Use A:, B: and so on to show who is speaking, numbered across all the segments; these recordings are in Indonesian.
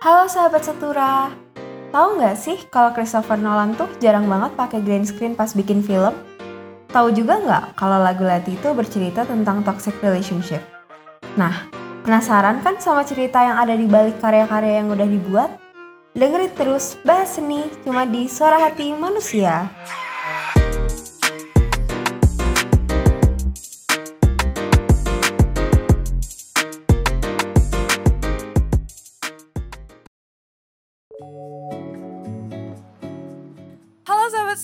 A: Halo sahabat setura, tahu nggak sih kalau Christopher Nolan tuh jarang banget pakai green screen pas bikin film? Tahu juga nggak kalau lagu Lati itu bercerita tentang toxic relationship? Nah, penasaran kan sama cerita yang ada di balik karya-karya yang udah dibuat? Dengerin terus bahas seni cuma di Suara Hati Manusia.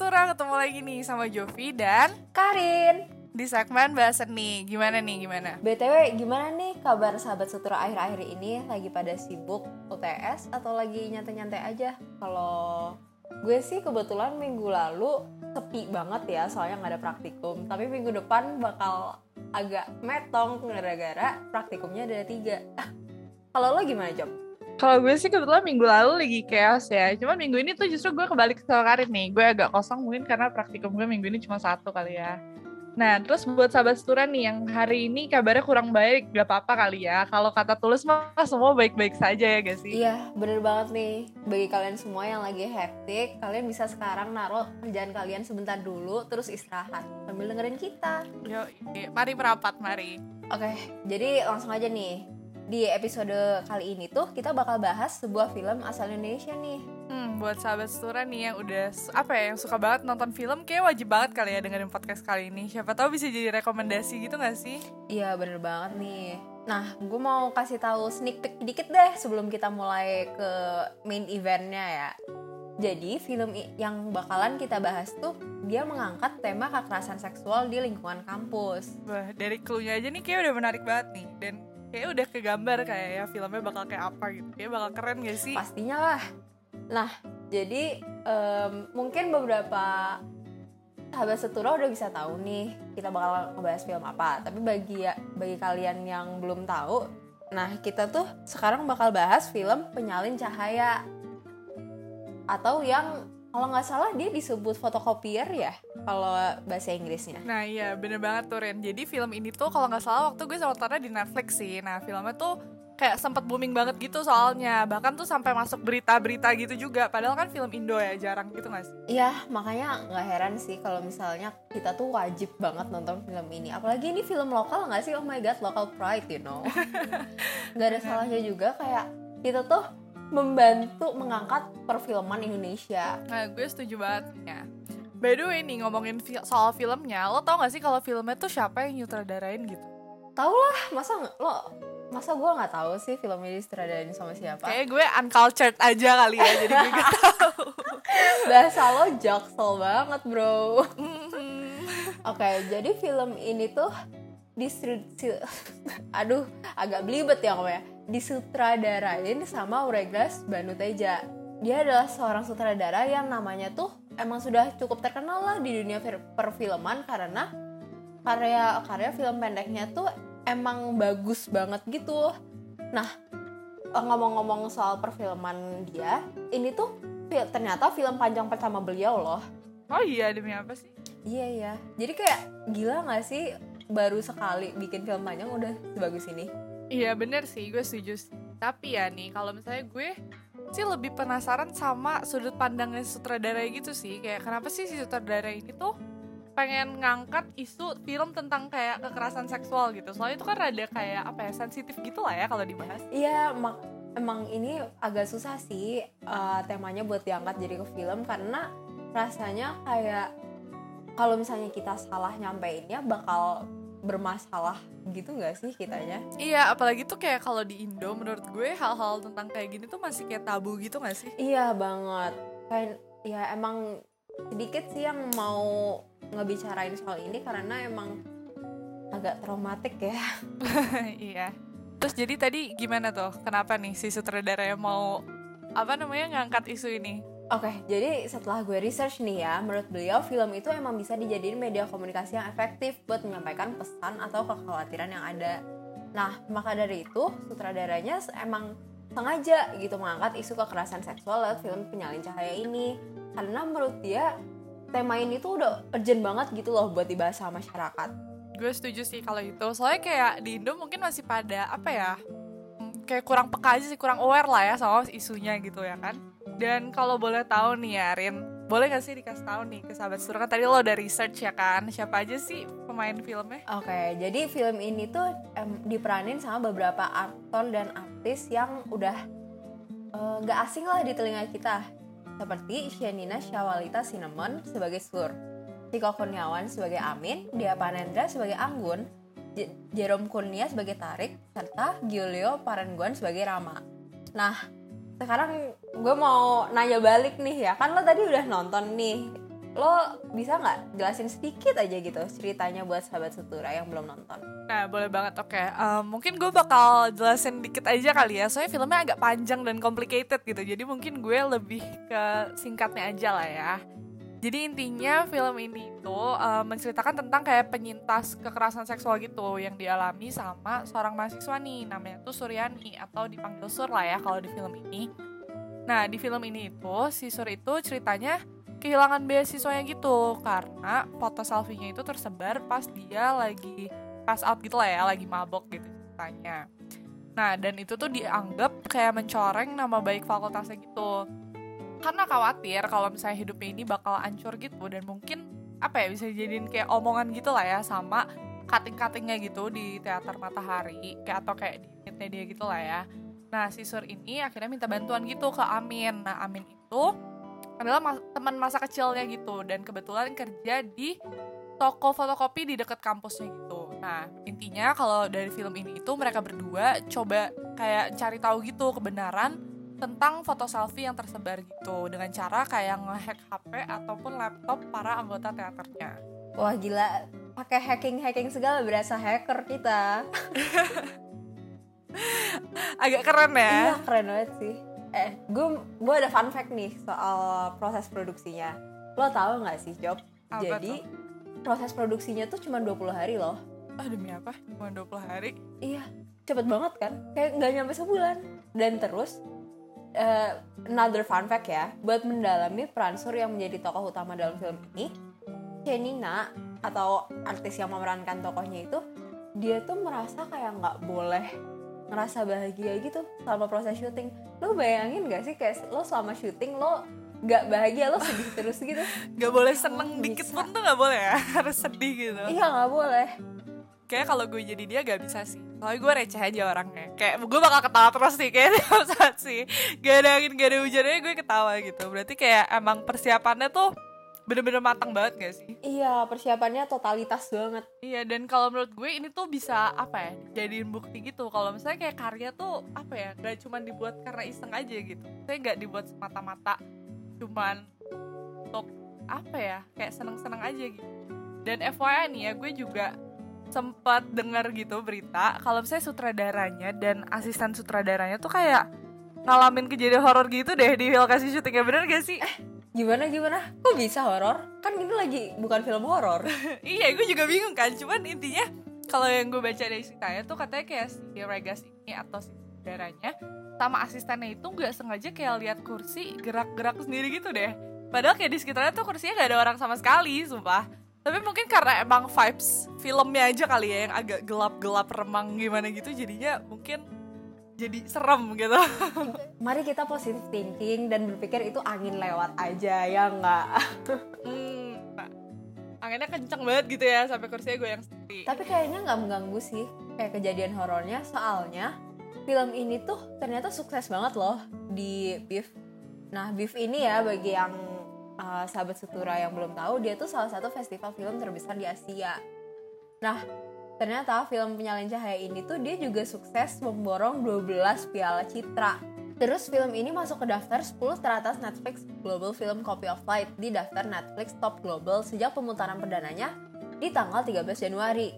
B: Setura, ketemu lagi nih sama Jovi dan
A: Karin,
B: di segmen bahasa nih. Gimana nih, gimana?
A: BTW gimana nih kabar sahabat setura akhir-akhir ini? Lagi pada sibuk UTS atau lagi nyantai-nyantai aja? Kalau gue sih kebetulan minggu lalu sepi banget ya soalnya nggak ada praktikum. Tapi minggu depan bakal agak metong gara-gara praktikumnya ada tiga. Kalau lo gimana Job?
B: Kalau gue sih kebetulan minggu lalu lagi chaos ya. Cuma minggu ini tuh justru gue kembali ke Karin nih. Gue agak kosong mungkin karena praktikum gue minggu ini cuma satu kali ya. Nah, terus buat sahabat setura nih yang hari ini kabarnya kurang baik, gak apa-apa kali ya. Kalau kata tulis mah semua baik-baik saja ya gak sih?
A: Iya, bener banget nih. Bagi kalian semua yang lagi hektik, kalian bisa sekarang naruh kerjaan kalian sebentar dulu, terus istirahat sambil dengerin kita.
B: Yo, mari merapat, mari.
A: Oke, jadi langsung aja nih. Di episode kali ini tuh kita bakal bahas sebuah film asal Indonesia nih.
B: Hmm, buat sahabat setura nih yang udah apa ya yang suka banget nonton film, kayak wajib banget kali ya dengerin podcast kali ini. Siapa tahu bisa jadi rekomendasi gitu gak sih?
A: Iya, bener banget nih. Nah, gue mau kasih tahu sneak peek dikit deh sebelum kita mulai ke main eventnya ya. Jadi film yang bakalan kita bahas tuh dia mengangkat tema kekerasan seksual di lingkungan kampus.
B: Wah, dari clue-nya aja nih kayak udah menarik banget nih Dan kayak udah kegambar kayak ya filmnya bakal kayak apa gitu Kayak bakal keren gak sih?
A: Pastinya lah. Nah, jadi em, mungkin beberapa sahabat setura udah bisa tahu nih kita bakal ngebahas film apa. Tapi bagi ya bagi kalian yang belum tahu, nah kita tuh sekarang bakal bahas film Penyalin Cahaya atau yang kalau nggak salah dia disebut fotokopier ya kalau bahasa Inggrisnya.
B: Nah iya bener banget tuh Ren Jadi film ini tuh kalau nggak salah waktu gue nontonnya di Netflix sih Nah filmnya tuh kayak sempet booming banget gitu soalnya Bahkan tuh sampai masuk berita-berita gitu juga Padahal kan film Indo ya jarang gitu gak sih?
A: Iya, makanya nggak heran sih kalau misalnya kita tuh wajib banget nonton film ini. Apalagi ini film lokal nggak sih? Oh my god, local pride, you know. Nggak ada salahnya juga kayak kita tuh membantu mengangkat perfilman Indonesia.
B: Nah gue setuju banget ya By the way nih ngomongin fi- soal filmnya Lo tau gak sih kalau filmnya tuh siapa yang nyutradarain gitu?
A: Tahu lah, masa lo masa gue nggak tahu sih film ini disutradarin sama siapa?
B: Kayak gue uncultured aja kali ya Jadi gue gak tau
A: Bahasa lo jaksel banget, bro.
B: Mhm.
A: Oke, jadi film ini tuh distribusi aduh agak belibet ya ngomongnya disutradarain sama Ureglas Banuteja dia adalah seorang sutradara yang namanya tuh emang sudah cukup terkenal lah di dunia perfilman karena karya karya film pendeknya tuh emang bagus banget gitu nah eh, ngomong-ngomong soal perfilman dia ini tuh ternyata film panjang pertama beliau loh
B: Oh iya demi apa sih?
A: Iya iya. Jadi kayak gila gak sih baru sekali bikin film panjang udah sebagus ini?
B: Iya bener sih, gue setuju. Tapi ya nih, kalau misalnya gue sih lebih penasaran sama sudut pandangnya sutradara gitu sih. Kayak kenapa sih si sutradara ini tuh pengen ngangkat isu film tentang kayak kekerasan seksual gitu. Soalnya itu kan rada kayak apa ya, sensitif gitu lah ya kalau dibahas.
A: Iya, mak emang ini agak susah sih uh, temanya buat diangkat jadi ke film karena rasanya kayak kalau misalnya kita salah nyampeinnya bakal bermasalah gitu gak sih kitanya?
B: Iya, apalagi tuh kayak kalau di Indo menurut gue hal-hal tentang kayak gini tuh masih kayak tabu gitu gak sih?
A: Iya banget. Kayak ya emang sedikit sih yang mau ngebicarain soal ini karena emang agak traumatik ya.
B: iya. Terus jadi tadi gimana tuh? Kenapa nih si sutradara yang mau apa namanya ngangkat isu ini?
A: Oke, jadi setelah gue research nih ya, menurut beliau film itu emang bisa dijadiin media komunikasi yang efektif buat menyampaikan pesan atau kekhawatiran yang ada. Nah, maka dari itu sutradaranya emang sengaja gitu mengangkat isu kekerasan seksual lewat film Penyalin Cahaya ini. Karena menurut dia tema ini tuh udah urgent banget gitu loh buat dibahas sama masyarakat.
B: gue setuju sih kalau itu soalnya kayak di Indo mungkin masih pada apa ya mm, kayak kurang peka aja sih kurang aware lah ya sama isunya gitu ya kan dan kalau boleh tahu nih ya Rin boleh gak sih dikasih tahu nih ke sahabat suara kan tadi lo udah research ya kan siapa aja sih pemain filmnya
A: Oke, jadi film ini tuh em, diperanin sama beberapa aktor dan artis yang udah eh, nggak asing lah di telinga kita. Seperti Shenina Syawalita Cinnamon sebagai Sur, Ciko Kurniawan sebagai Amin, Dia Panendra sebagai Anggun, J- Jerome Kurnia sebagai Tarik, serta Giulio Parengguan sebagai Rama. Nah, sekarang gue mau nanya balik nih ya, kan lo tadi udah nonton nih lo bisa nggak jelasin sedikit aja gitu ceritanya buat sahabat sutura yang belum nonton
B: Nah, boleh banget. Oke, Em, mungkin gue bakal jelasin dikit aja kali ya. Soalnya filmnya agak panjang dan complicated gitu. Jadi mungkin gue lebih ke singkatnya aja lah ya. Jadi intinya film ini itu em, menceritakan tentang kayak penyintas kekerasan seksual gitu yang dialami sama seorang mahasiswa nih namanya tuh Suryani atau dipanggil Sur lah ya kalau di film ini. Nah, di film ini itu si Sur itu ceritanya kehilangan beasiswanya gitu karena foto selfie-nya itu tersebar pas dia lagi pass out gitu lah ya, lagi mabok gitu ceritanya. Nah, dan itu tuh dianggap kayak mencoreng nama baik fakultasnya gitu. Karena khawatir kalau misalnya hidupnya ini bakal hancur gitu dan mungkin apa ya bisa dijadiin kayak omongan gitu lah ya sama cutting-cuttingnya gitu di teater Matahari kayak atau kayak di dia gitu lah ya. Nah, si Sur ini akhirnya minta bantuan gitu ke Amin. Nah, Amin itu adalah mas- teman masa kecilnya gitu dan kebetulan kerja di toko fotokopi di dekat kampusnya gitu. Nah, intinya kalau dari film ini itu mereka berdua coba kayak cari tahu gitu kebenaran tentang foto selfie yang tersebar gitu dengan cara kayak ngehack HP ataupun laptop para anggota teaternya.
A: wah gila pakai hacking hacking segala berasa hacker kita
B: Agak keren ya.
A: iya keren banget sih eh gue gue ada fun fact nih soal proses produksinya lo tahu nggak sih Job
B: Apa
A: jadi proses produksinya tuh cuma 20 hari loh
B: Ah, demi apa? Cuma 20 hari.
A: Iya, cepet banget kan? Kayak nggak nyampe sebulan. Dan terus, eh, another fun fact ya, buat mendalami peran Sur yang menjadi tokoh utama dalam film ini, Shenina atau artis yang memerankan tokohnya itu, dia tuh merasa kayak nggak boleh ngerasa bahagia gitu selama proses syuting. Lo bayangin gak sih kayak lo selama syuting lo nggak bahagia lo sedih terus gitu?
B: Gak boleh seneng
A: Bisa.
B: dikit pun tuh gak boleh ya. Harus sedih gitu.
A: iya nggak boleh.
B: kayak kalau gue jadi dia gak bisa sih soalnya gue receh aja orangnya kayak gue bakal ketawa terus sih kayak tiap saat sih gak ada angin gak ada hujannya gue ketawa gitu berarti kayak emang persiapannya tuh bener-bener matang banget gak sih?
A: Iya persiapannya totalitas banget.
B: iya dan kalau menurut gue ini tuh bisa apa ya jadiin bukti gitu. Kalau misalnya kayak karya tuh apa ya gak cuma dibuat karena iseng aja gitu. Saya gak dibuat semata-mata cuman untuk apa ya kayak seneng-seneng aja gitu. Dan FYI nih ya gue juga sempat dengar gitu berita kalau misalnya sutradaranya dan asisten sutradaranya tuh kayak ngalamin kejadian horor gitu deh di lokasi syutingnya. Bener gak sih?
A: Gimana gimana? Kok bisa horor? Kan ini lagi bukan film horor.
B: iya gue juga bingung kan cuman intinya kalau yang gue baca dari ceritanya tuh katanya kayak si Regas ini atau si saudaranya sama asistennya itu nggak sengaja kayak lihat kursi gerak-gerak sendiri gitu deh padahal kayak di sekitarnya tuh kursinya gak ada orang sama sekali sumpah tapi mungkin karena emang vibes filmnya aja kali ya yang agak gelap-gelap remang gimana gitu jadinya mungkin jadi serem gitu
A: Mari kita positive thinking dan berpikir itu angin lewat aja ya nggak.
B: hmm, nah, anginnya kenceng banget gitu ya sampai kursinya goyang sendiri
A: Tapi kayaknya nggak mengganggu sih kayak kejadian horornya soalnya film ini tuh ternyata sukses banget loh di BIF. Nah BIF ini ya bagi yang uh, sahabat sutura yang belum tahu dia tuh salah satu festival film terbesar di Asia. Nah ternyata film Penyalin Cahaya ini tuh dia juga sukses memborong 12 piala citra. Terus film ini masuk ke daftar 10 teratas Netflix Global Film Copy of Light di daftar Netflix Top Global sejak pemutaran perdananya di tanggal 13 Januari.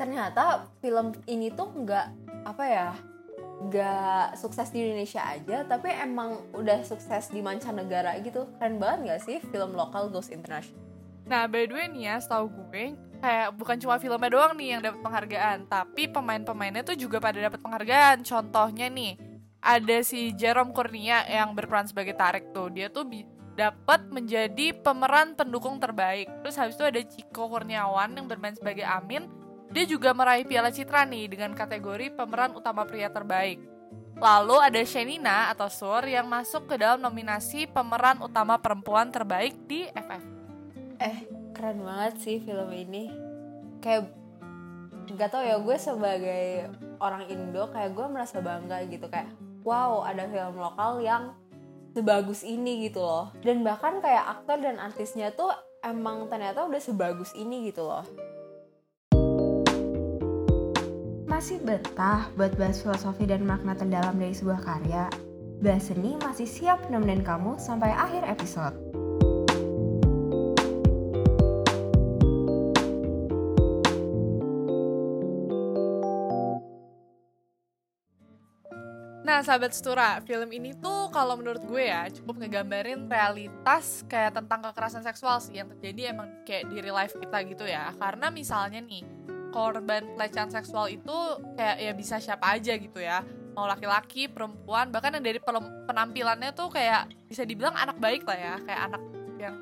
A: Ternyata film ini tuh nggak apa ya nggak sukses di Indonesia aja tapi emang udah sukses di mancanegara gitu keren banget nggak sih film lokal goes international
B: Nah, by the way nih ya, setahu gue kayak bukan cuma filmnya doang nih yang dapat penghargaan, tapi pemain-pemainnya tuh juga pada dapat penghargaan. Contohnya nih, ada si Jerome Kurnia yang berperan sebagai Tarik tuh. Dia tuh dapat menjadi pemeran pendukung terbaik. Terus habis itu ada Ciko Kurniawan yang bermain sebagai Amin. Dia juga meraih Piala Citra nih dengan kategori pemeran utama pria terbaik. Lalu ada Shenina atau Sur yang masuk ke dalam nominasi pemeran utama perempuan terbaik di FF.
A: Eh, keren banget sih film ini. Kayak nggak tau ya gue sebagai orang Indo kayak gue merasa bangga gitu kayak wow ada film lokal yang sebagus ini gitu loh dan bahkan kayak aktor dan artisnya tuh emang ternyata udah sebagus ini gitu loh
C: Masih betah buat bahas filosofi dan makna terdalam dari sebuah karya? Bahas Seni masih siap nemenin kamu sampai akhir episode.
B: Sahabat Setura, film ini tuh kalau menurut gue ya cukup ngegambarin realitas kayak tentang kekerasan seksual sih yang terjadi emang kayak di real life kita gitu ya. Karena misalnya nih, korban pelecehan seksual itu kayak ya bisa siapa aja gitu ya. Mau laki-laki, perempuan, bahkan yang dari penampilannya tuh kayak bisa dibilang anak baik lah ya, kayak anak yang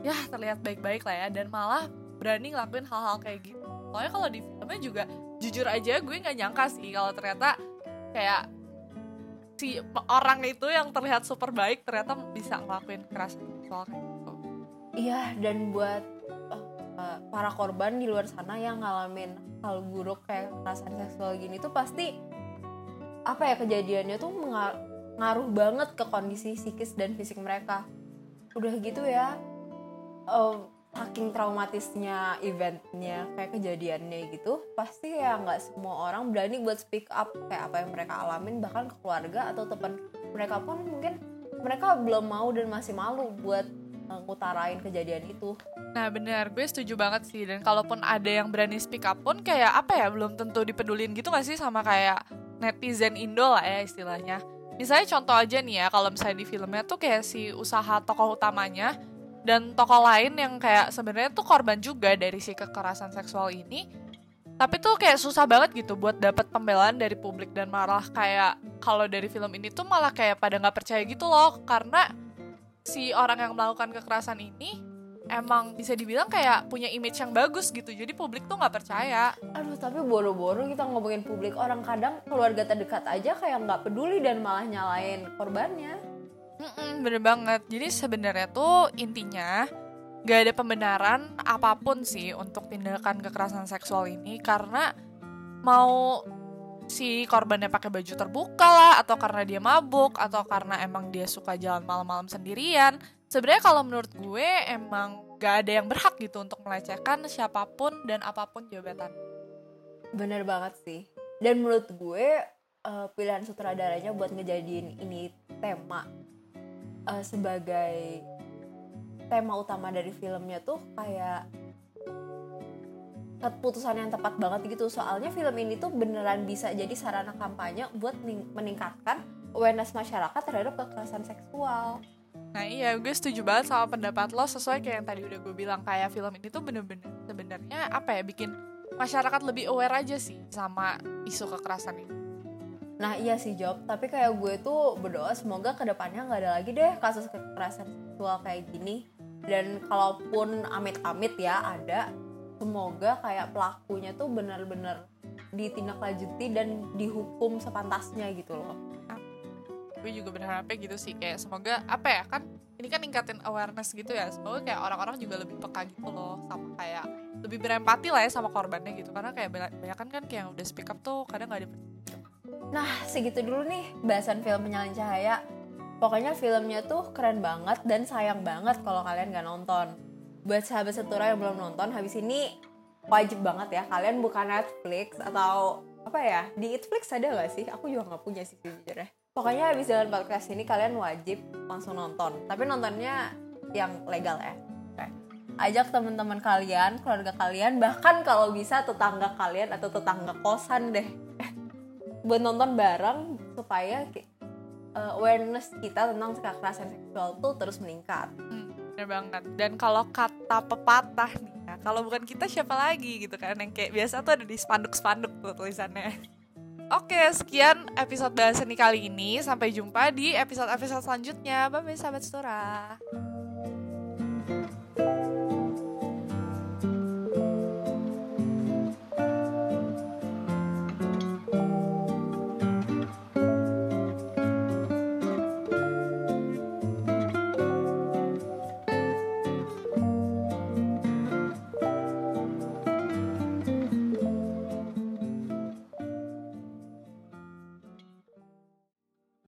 B: ya terlihat baik-baik lah ya dan malah berani ngelakuin hal-hal kayak gitu. Soalnya kalau di filmnya juga jujur aja gue nggak nyangka sih kalau ternyata kayak si orang itu yang terlihat super baik ternyata bisa ngelakuin kekerasan seksual kayak gitu.
A: Iya, dan buat uh, para korban di luar sana yang ngalamin hal buruk kayak kekerasan seksual gini tuh pasti apa ya kejadiannya tuh ngaruh banget ke kondisi psikis dan fisik mereka. Udah gitu ya, uh, saking traumatisnya eventnya kayak kejadiannya gitu pasti ya nggak semua orang berani buat speak up kayak apa yang mereka alamin bahkan ke keluarga atau teman mereka pun mungkin mereka belum mau dan masih malu buat ngutarain kejadian itu.
B: Nah bener gue setuju banget sih. Dan kalaupun ada yang berani speak up pun kayak apa ya belum tentu dipedulin gitu gak sih? Sama kayak netizen Indo lah ya istilahnya. Misalnya contoh aja nih ya kalau misalnya di filmnya tuh kayak si usaha tokoh utamanya dan tokoh lain yang kayak sebenarnya tuh korban juga dari si kekerasan seksual ini. Tapi tuh kayak susah banget gitu buat dapat pembelaan dari publik dan malah kayak kalau dari film ini tuh malah kayak pada nggak percaya gitu loh. Karena si orang yang melakukan kekerasan ini emang bisa dibilang kayak punya image yang bagus gitu. Jadi publik tuh nggak percaya.
A: Aduh tapi boro-boro kita ngomongin publik. Orang kadang keluarga terdekat aja kayak nggak peduli dan malah nyalain korbannya
B: Mm-mm, bener banget. Jadi sebenarnya tuh intinya gak ada pembenaran apa pun sih untuk tindakan kekerasan seksual ini karena mau si korbannya pakai baju terbuka lah atau karena dia mabuk atau karena emang dia suka jalan malam-malam sendirian. Sebenarnya kalau menurut gue emang gak ada yang berhak gitu untuk melecehkan siapa pun dan apa pun jabatan.
A: Bener banget sih. Dan menurut gue uh, pilihan sutradaranya buat ngejadiin ini tema uh, sebagai tema utama dari filmnya tuh kayak keputusan yang tepat banget gitu. Soalnya film ini tuh beneran bisa jadi sarana kampanye buat meningkatkan awareness masyarakat terhadap kekerasan seksual.
B: Nah iya gue setuju banget sama pendapat lo sesuai kayak yang tadi udah gue bilang. Kayak film ini tuh bener-bener sebenarnya apa ya bikin masyarakat lebih aware aja sih sama isu kekerasan ini.
A: Nah iya sih Job, tapi kayak gue tuh berdoa semoga ke depannya nggak ada lagi deh kasus kekerasan seksual kayak gini. Dan kalaupun amit-amit ya ada, semoga kayak pelakunya tuh bener-bener ditindaklanjuti dan dihukum sepantasnya gitu loh.
B: Gue juga berharapnya gitu sih kayak semoga apa ya kan ini kan ningkatin awareness gitu ya semoga kayak orang-orang juga lebih peka gitu loh sama kayak lebih berempati lah ya sama korbannya gitu karena kayak banyak kan kan kayak udah speak up tuh kadang nggak ada
A: Nah, segitu dulu nih bahasan film Penyalin Cahaya. Pokoknya filmnya tuh keren banget dan sayang banget kalau kalian gak nonton. Buat sahabat setura yang belum nonton, habis ini wajib banget ya kalian buka Netflix atau apa ya di Netflix ada gak sih? Aku juga gak punya sih sejujurnya. Pokoknya habis jalan podcast ini kalian wajib langsung nonton. Tapi nontonnya yang legal ya. Ajak teman-teman kalian, keluarga kalian, bahkan kalau bisa tetangga kalian atau tetangga kosan deh buat nonton bareng supaya uh, awareness kita tentang kekerasan seksual tuh terus meningkat.
B: Hmm, bener banget. Dan kalau kata pepatah nih ya, kalau bukan kita siapa lagi gitu kan yang kayak biasa tuh ada di spanduk-spanduk tuh tulisannya. Oke, sekian episode bahasan kali ini. Sampai jumpa di episode-episode selanjutnya. Bye-bye sahabat Stora.